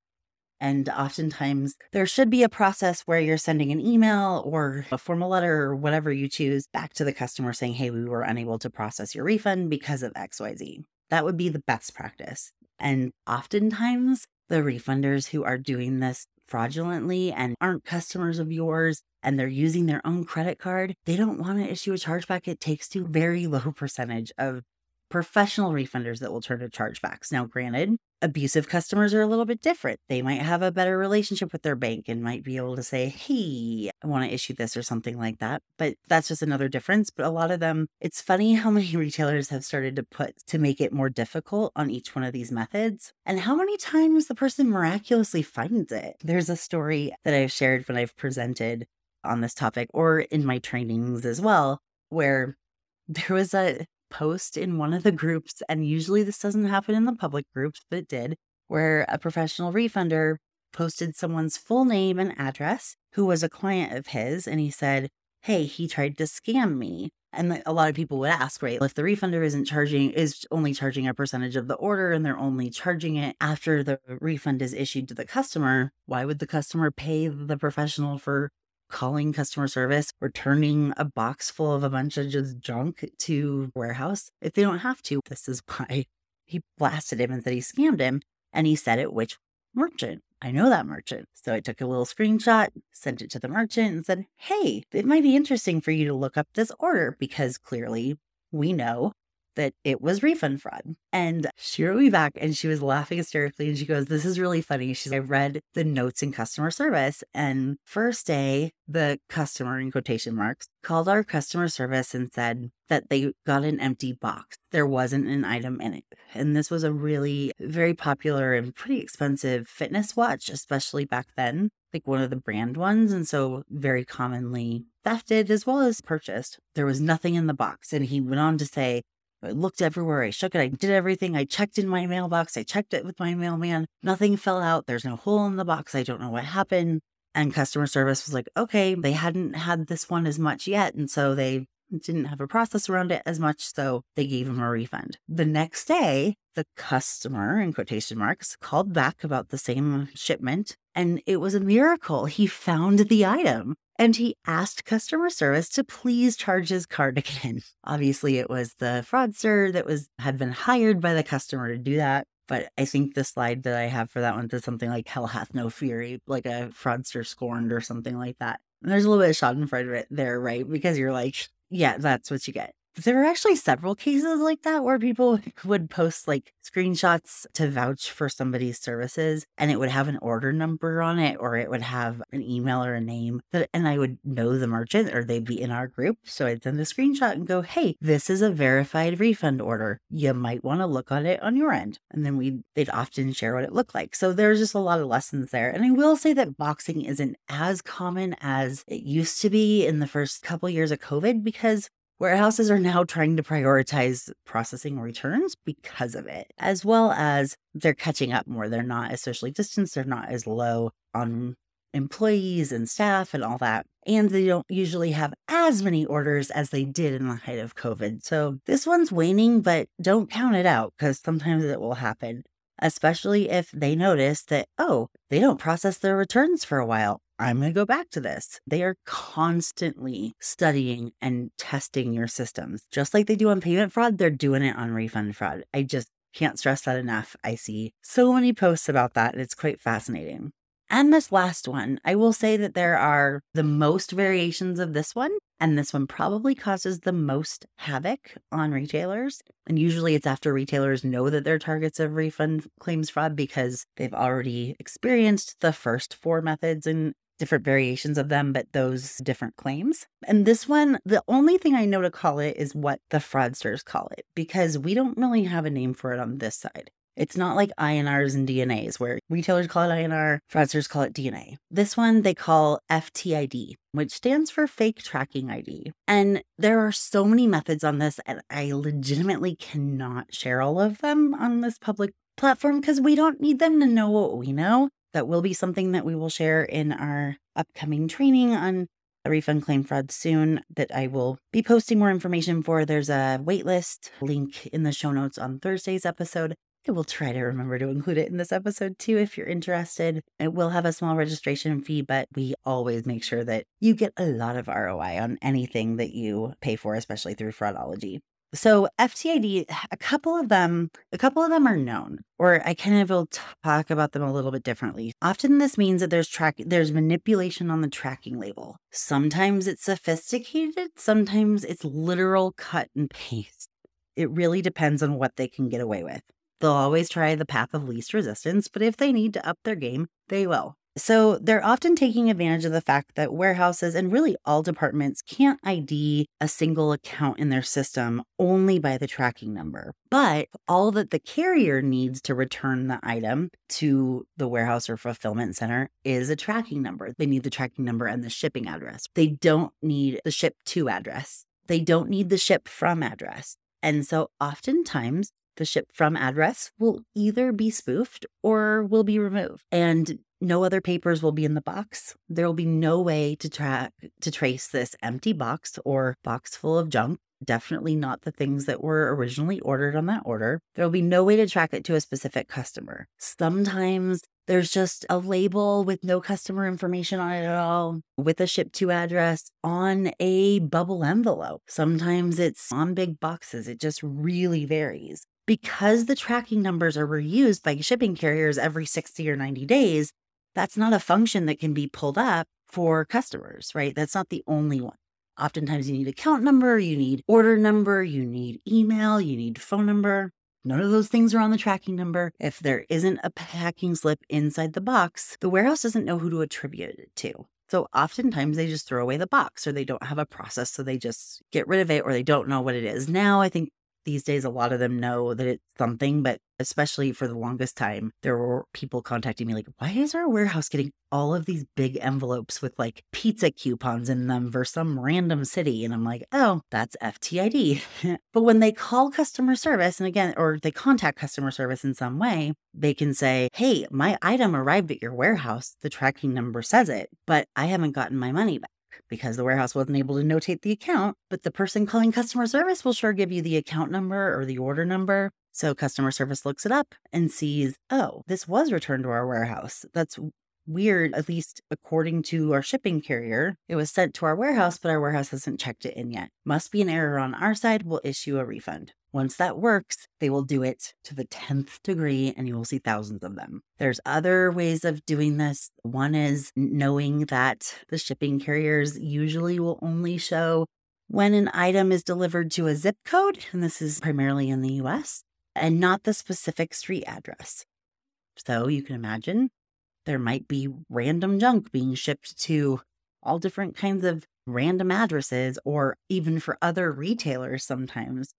And oftentimes, there should be a process where you're sending an email or a formal letter or whatever you choose back to the customer saying, hey, we were unable to process your refund because of XYZ. That would be the best practice. And oftentimes, the refunders who are doing this fraudulently and aren't customers of yours and they're using their own credit card, they don't want to issue a chargeback. It takes to very low percentage of professional refunders that will turn to chargebacks. Now, granted, abusive customers are a little bit different. They might have a better relationship with their bank and might be able to say, hey, I want to issue this or something like that. But that's just another difference. But a lot of them, it's funny how many retailers have started to put to make it more difficult on each one of these methods and how many times the person miraculously finds it. There's a story that I've shared when I've presented on this topic or in my trainings as well, where there was a post in one of the groups, and usually this doesn't happen in the public groups, but it did, where a professional refunder posted someone's full name and address who was a client of his, and he said, Hey, he tried to scam me. And a lot of people would ask, right, if the refunder isn't charging, is only charging a percentage of the order and they're only charging it after the refund is issued to the customer, why would the customer pay the professional for calling customer service, returning a box full of a bunch of just junk to warehouse if they don't have to. This is why he blasted him and said he scammed him. And he said it which merchant. I know that merchant. So I took a little screenshot, sent it to the merchant, and said, Hey, it might be interesting for you to look up this order because clearly we know that it was refund fraud. And she wrote me back and she was laughing hysterically. And she goes, This is really funny. She's, I read the notes in customer service. And first day, the customer in quotation marks called our customer service and said that they got an empty box. There wasn't an item in it. And this was a really very popular and pretty expensive fitness watch, especially back then, like one of the brand ones. And so very commonly thefted as well as purchased. There was nothing in the box. And he went on to say, I looked everywhere. I shook it. I did everything. I checked in my mailbox. I checked it with my mailman. Nothing fell out. There's no hole in the box. I don't know what happened. And customer service was like, okay, they hadn't had this one as much yet. And so they didn't have a process around it as much. So they gave him a refund. The next day, the customer, in quotation marks, called back about the same shipment. And it was a miracle. He found the item and he asked customer service to please charge his card again. Obviously, it was the fraudster that was had been hired by the customer to do that. But I think the slide that I have for that one says something like "Hell hath no fury," like a fraudster scorned or something like that. And there's a little bit of Schadenfreude there, right? Because you're like, yeah, that's what you get there are actually several cases like that where people would post like screenshots to vouch for somebody's services and it would have an order number on it or it would have an email or a name that, and I would know the merchant or they'd be in our group. So I'd send a screenshot and go, Hey, this is a verified refund order. You might want to look on it on your end. And then we they'd often share what it looked like. So there's just a lot of lessons there. And I will say that boxing isn't as common as it used to be in the first couple years of COVID because Warehouses are now trying to prioritize processing returns because of it, as well as they're catching up more. They're not as socially distanced, they're not as low on employees and staff and all that. And they don't usually have as many orders as they did in the height of COVID. So this one's waning, but don't count it out because sometimes it will happen, especially if they notice that, oh, they don't process their returns for a while. I'm going to go back to this. They are constantly studying and testing your systems. Just like they do on payment fraud, they're doing it on refund fraud. I just can't stress that enough. I see so many posts about that, and it's quite fascinating. And this last one, I will say that there are the most variations of this one, and this one probably causes the most havoc on retailers. And usually it's after retailers know that they're targets of refund claims fraud because they've already experienced the first four methods and different variations of them, but those different claims. And this one, the only thing I know to call it is what the fraudsters call it, because we don't really have a name for it on this side. It's not like INRs and DNAs where retailers call it INR, fraudsters call it DNA. This one they call FTID, which stands for fake tracking ID. And there are so many methods on this, and I legitimately cannot share all of them on this public platform because we don't need them to know what we know. That will be something that we will share in our upcoming training on a refund claim fraud soon that I will be posting more information for. There's a waitlist link in the show notes on Thursday's episode. I will try to remember to include it in this episode too if you're interested. It will have a small registration fee, but we always make sure that you get a lot of ROI on anything that you pay for, especially through Fraudology. So FTID, a couple of them, a couple of them are known, or I kind of will talk about them a little bit differently. Often this means that there's track there's manipulation on the tracking label. Sometimes it's sophisticated, sometimes it's literal cut and paste. It really depends on what they can get away with. They'll always try the path of least resistance, but if they need to up their game, they will. So they're often taking advantage of the fact that warehouses and really all departments can't ID a single account in their system only by the tracking number. But all that the carrier needs to return the item to the warehouse or fulfillment center is a tracking number. They need the tracking number and the shipping address. They don't need the ship to address. They don't need the ship from address. And so oftentimes the ship from address will either be spoofed or will be removed. And no other papers will be in the box. There will be no way to track to trace this empty box or box full of junk. Definitely not the things that were originally ordered on that order. There will be no way to track it to a specific customer. Sometimes there's just a label with no customer information on it at all, with a ship to address on a bubble envelope. Sometimes it's on big boxes. It just really varies. Because the tracking numbers are reused by shipping carriers every 60 or 90 days, that's not a function that can be pulled up for customers, right? That's not the only one. Oftentimes, you need account number, you need order number, you need email, you need phone number. None of those things are on the tracking number. If there isn't a packing slip inside the box, the warehouse doesn't know who to attribute it to. So oftentimes they just throw away the box or they don't have a process. So they just get rid of it or they don't know what it is. Now I think these days a lot of them know that it's something, but especially for the longest time, there were people contacting me like, why is our warehouse getting all of these big envelopes with like pizza coupons in them for some random city? And I'm like, oh, that's FTID. but when they call customer service, and again, or they contact customer service in some way, they can say, hey, my item arrived at your warehouse. The tracking number says it, but I haven't gotten my money back because the warehouse wasn't able to notate the account, but the person calling customer service will sure give you the account number or the order number. So customer service looks it up and sees, oh, this was returned to our warehouse. That's weird, at least according to our shipping carrier. It was sent to our warehouse, but our warehouse hasn't checked it in yet. Must be an error on our side. We'll issue a refund. Once that works, they will do it to the 10th degree and you will see thousands of them. There's other ways of doing this. One is knowing that the shipping carriers usually will only show when an item is delivered to a zip code, and this is primarily in the US, and not the specific street address. So you can imagine there might be random junk being shipped to all different kinds of random addresses, or even for other retailers sometimes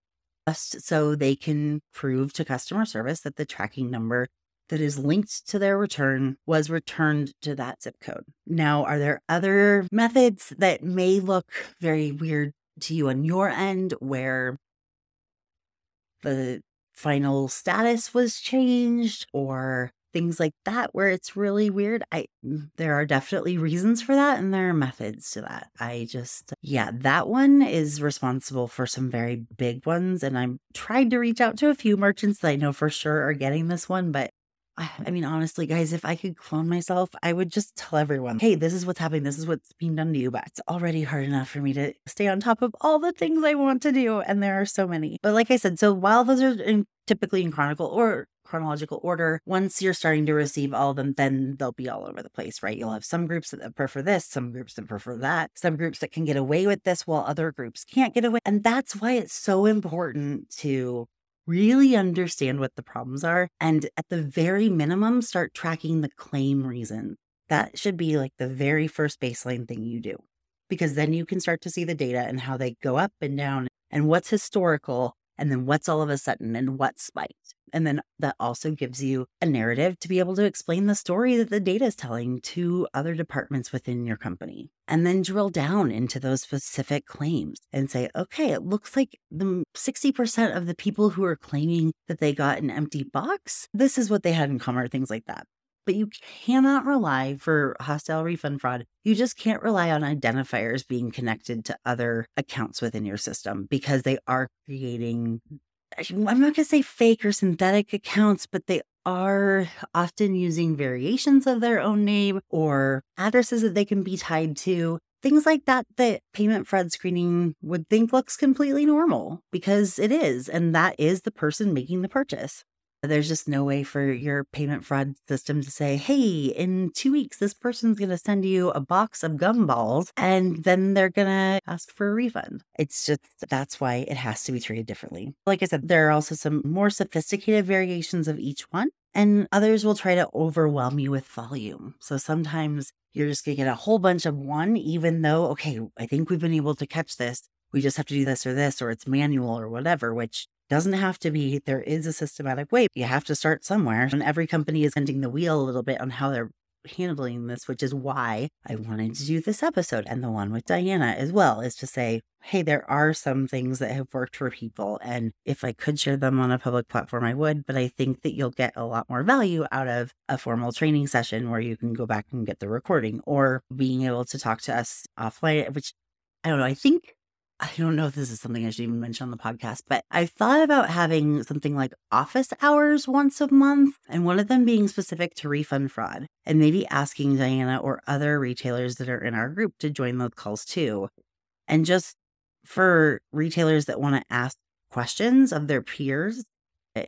just so they can prove to customer service that the tracking number that is linked to their return was returned to that zip code. Now, are there other methods that may look very weird to you on your end where the final status was changed or things like that where it's really weird. I mm, there are definitely reasons for that and there are methods to that. I just yeah, that one is responsible for some very big ones and I'm trying to reach out to a few merchants that I know for sure are getting this one, but I mean, honestly, guys, if I could clone myself, I would just tell everyone, hey, this is what's happening. This is what's being done to you. But it's already hard enough for me to stay on top of all the things I want to do. And there are so many. But like I said, so while those are in, typically in Chronicle or chronological order. Once you're starting to receive all of them, then they'll be all over the place, right? You'll have some groups that prefer this, some groups that prefer that, some groups that can get away with this while other groups can't get away. And that's why it's so important to really understand what the problems are and at the very minimum start tracking the claim reason that should be like the very first baseline thing you do because then you can start to see the data and how they go up and down and what's historical and then what's all of a sudden and what spiked. And then that also gives you a narrative to be able to explain the story that the data is telling to other departments within your company. And then drill down into those specific claims and say, okay, it looks like the 60% of the people who are claiming that they got an empty box, this is what they had in common, or things like that but you cannot rely for hostile refund fraud. You just can't rely on identifiers being connected to other accounts within your system because they are creating, I'm not going to say fake or synthetic accounts, but they are often using variations of their own name or addresses that they can be tied to. Things like that, that payment fraud screening would think looks completely normal because it is. And that is the person making the purchase. There's just no way for your payment fraud system to say, hey, in two weeks, this person's going to send you a box of gumballs and then they're going to ask for a refund. It's just that's why it has to be treated differently. Like I said, there are also some more sophisticated variations of each one, and others will try to overwhelm you with volume. So sometimes you're just going to get a whole bunch of one, even though, okay, I think we've been able to catch this. We just have to do this or this, or it's manual or whatever, which doesn't have to be, there is a systematic way. You have to start somewhere. And every company is bending the wheel a little bit on how they're handling this, which is why I wanted to do this episode and the one with Dajana as well, is to say, hey, there are some things that have worked for people. And if I could share them on a public platform, I would. But I think that you'll get a lot more value out of a formal training session where you can go back and get the recording or being able to talk to us offline, which I don't know. I think I don't know if this is something I should even mention on the podcast, but I thought about having something like office hours once a month, and one of them being specific to refund fraud, and maybe asking Dajana or other retailers that are in our group to join those calls too. And just for retailers that want to ask questions of their peers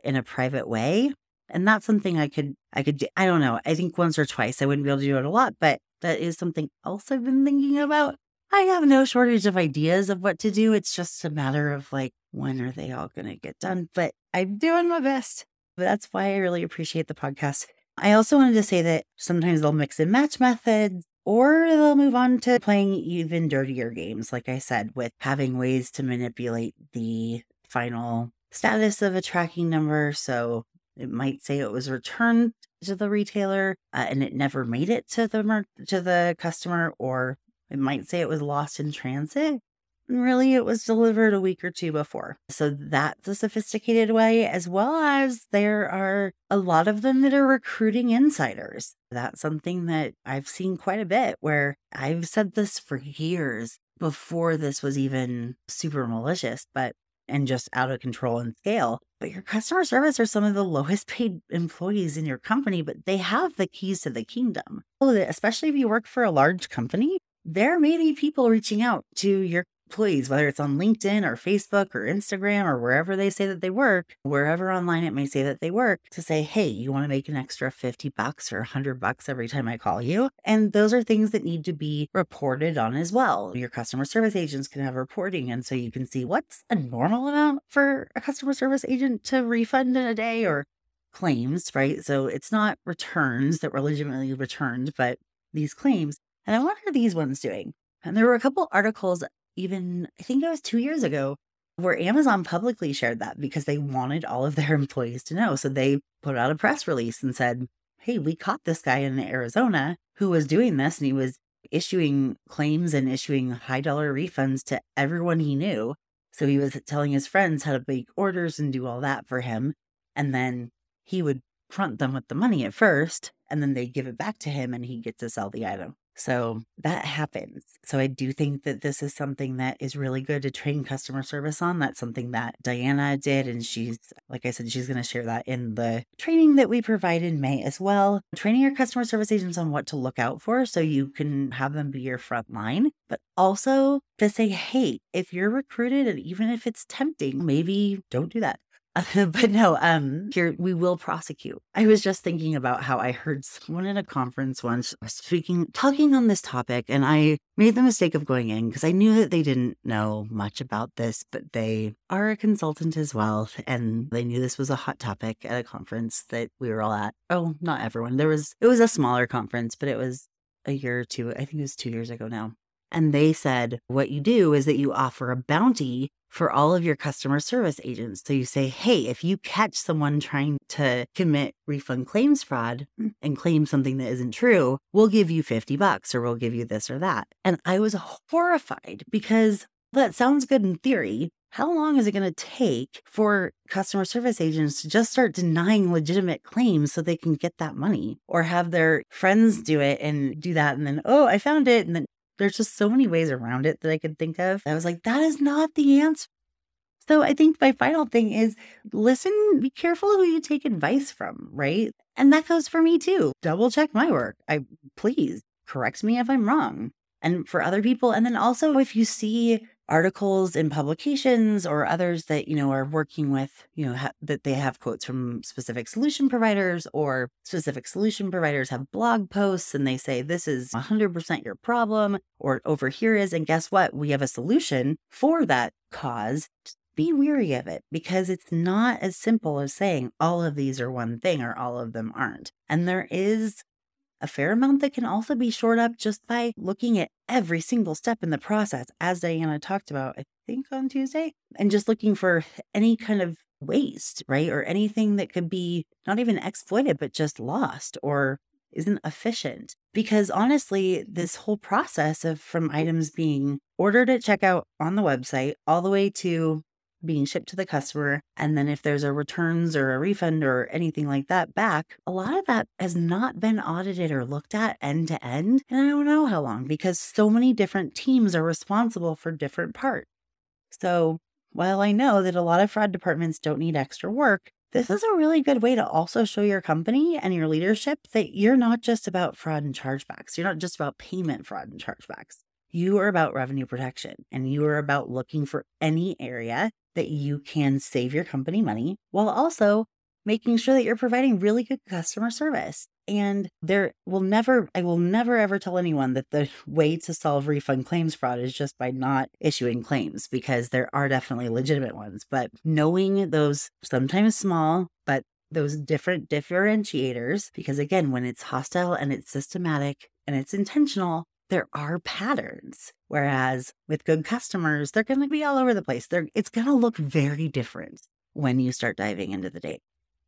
in a private way. And that's something I could, I could do. I don't know. I think once or twice I wouldn't be able to do it a lot, but that is something else I've been thinking about I have no shortage of ideas of what to do. It's just a matter of like, when are they all going to get done? But I'm doing my best. But that's why I really appreciate the podcast. I also wanted to say that sometimes they'll mix and match methods or they'll move on to playing even dirtier games, like I said, with having ways to manipulate the final status of a tracking number. So it might say it was returned to the retailer uh, and it never made it to the mer- to the customer, or it might say it was lost in transit. Really, it was delivered a week or two before. So that's a sophisticated way, as well as there are a lot of them that are recruiting insiders. That's something that I've seen quite a bit where I've said this for years before this was even super malicious, but and just out of control and scale. But your customer service are some of the lowest paid employees in your company, but they have the keys to the kingdom. Oh, especially if you work for a large company, there may be people reaching out to your employees, whether it's on LinkedIn or Facebook or Instagram or wherever they say that they work, wherever online it may say that they work, to say, hey, you want to make an extra 50 bucks or 100 bucks every time I call you? And those are things that need to be reported on as well. Your customer service agents can have reporting. And so you can see what's a normal amount for a customer service agent to refund in a day or claims, right? So it's not returns that were legitimately returned, but these claims. And I wonder these ones doing. And there were a couple articles, even I think it was two years ago, where Amazon publicly shared that because they wanted all of their employees to know. So they put out a press release and said, Hey, we caught this guy in Arizona who was doing this and he was issuing claims and issuing high dollar refunds to everyone he knew. So he was telling his friends how to make orders and do all that for him. And then he would front them with the money at first, and then they give it back to him and he gets to sell the item. So that happens. So I do think that this is something that is really good to train customer service on. That's something that Dajana did. And she's, like I said, she's going to share that in the training that we provide in May as well. Training your customer service agents on what to look out for so you can have them be your front line, but also to say, hey, if you're recruited and even if it's tempting, maybe don't do that. but no, um, here we will prosecute. I was just thinking about how I heard someone at a conference once speaking, talking on this topic, and I made the mistake of going in because I knew that they didn't know much about this, but they are a consultant as well. And they knew this was a hot topic at a conference that we were all at. Oh, not everyone. There was, it was a smaller conference, but it was a year or two. I think it was two years ago now. And they said, what you do is that you offer a bounty for all of your customer service agents. So you say, hey, if you catch someone trying to commit refund claims fraud mm. and claim something that isn't true, we'll give you 50 bucks or we'll give you this or that. And I was horrified because that sounds good in theory. How long is it going to take for customer service agents to just start denying legitimate claims so they can get that money or have their friends do it and do that? And then, oh, I found it. And then there's just so many ways around it that I could think of. I was like, that is not the answer. So I think my final thing is listen, be careful who you take advice from, right? And that goes for me too. Double check my work. I please correct me if I'm wrong. And for other people, and then also if you see articles in publications or others that you know are working with you know ha- that they have quotes from specific solution providers or specific solution providers have blog posts and they say this is 100% your problem or over here is and guess what? We have a solution for that cause. Be weary of it because it's not as simple as saying all of these are one thing or all of them aren't. And there is a fair amount that can also be shored up just by looking at every single step in the process, as Dajana talked about, I think on Tuesday, and just looking for any kind of waste, right? Or anything that could be not even exploited, but just lost or isn't efficient. Because honestly, this whole process of from items being ordered at checkout on the website all the way to being shipped to the customer. And then if there's a returns or a refund or anything like that back, a lot of that has not been audited or looked at end to end. And I don't know how long because so many different teams are responsible for different parts. So while I know that a lot of fraud departments don't need extra work, this is a really good way to also show your company and your leadership that you're not just about fraud and chargebacks. You're not just about payment fraud and chargebacks. You are about revenue protection and you are about looking for any area that you can save your company money while also making sure that you're providing really good customer service. And there will never, I will never ever tell anyone that the way to solve refund claims fraud is just by not issuing claims because there are definitely legitimate ones. But knowing those sometimes small, but those different differentiators, because again, when it's hostile and it's systematic and it's intentional, there are patterns. Whereas with good customers, they're going to be all over the place. They're, it's going to look very different when you start diving into the data.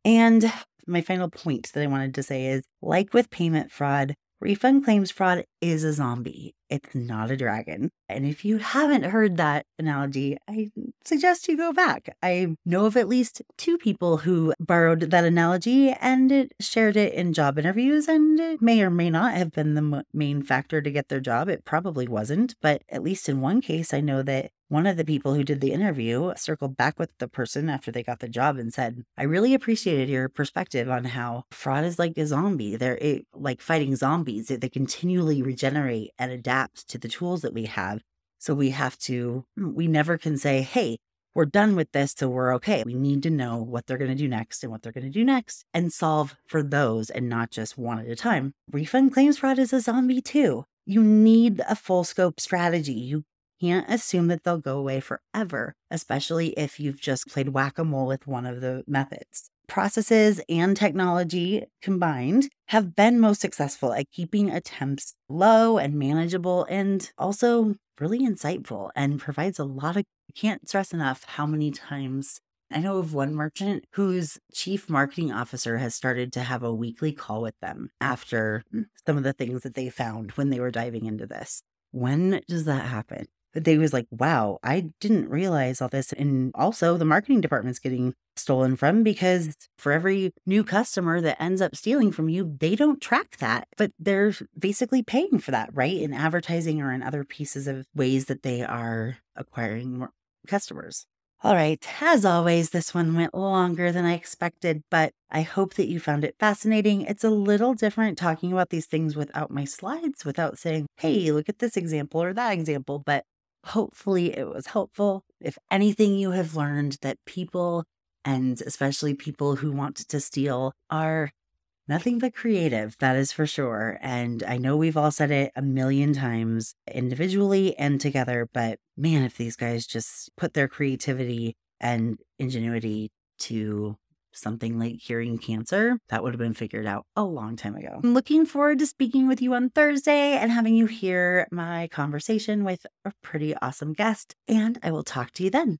And my final point that I wanted to say is like with payment fraud, refund claims fraud is a zombie. It's not a dragon. And if you haven't heard that analogy, I suggest you go back. I know of at least two people who borrowed that analogy and shared it in job interviews, and it may or may not have been the main factor to get their job. It probably wasn't, but at least in one case, I know that one of the people who did the interview circled back with the person after they got the job and said, I really appreciated your perspective on how fraud is like a zombie. They're it, like fighting zombies, they continually regenerate and adapt to the tools that we have. So we have to, mm, we never can say, hey, we're done with this, so we're okay. We need to know what they're going to do next and what they're going to do next and solve for those and not just one at a time. Refund claims fraud is a zombie too. You need a full scope strategy. You can't assume that they'll go away forever, especially if you've just played whack a mole with one of the methods. Processes and technology combined have been most successful at keeping attempts low and manageable and also really insightful and provides a lot of, I can't stress enough how many times I know of one merchant whose chief marketing officer has started to have a weekly call with them after hmm, some of the things that they found when they were diving into this. When does that happen? They was like, wow, I didn't realize all this. And also the marketing department's getting stolen from because for every new customer that ends up stealing from you, they don't track that, but they're basically paying for that, right? In advertising or in other pieces of ways that they are acquiring more customers. All right, as always, this one went longer than I expected, but I hope that you found it fascinating. It's a little different talking about these things without my slides, without saying, hey, look at this example or that example, but Hopefully, it was helpful. If anything, you have learned that people and especially people who want to steal are nothing but creative, that is for sure. And I know we've all said it a million times individually and together, but man, if these guys just put their creativity and ingenuity to something like curing cancer, that would have been figured out a long time ago. I'm looking forward to speaking with you on Thursday and having you hear my conversation with a pretty awesome guest. And I will talk to you then.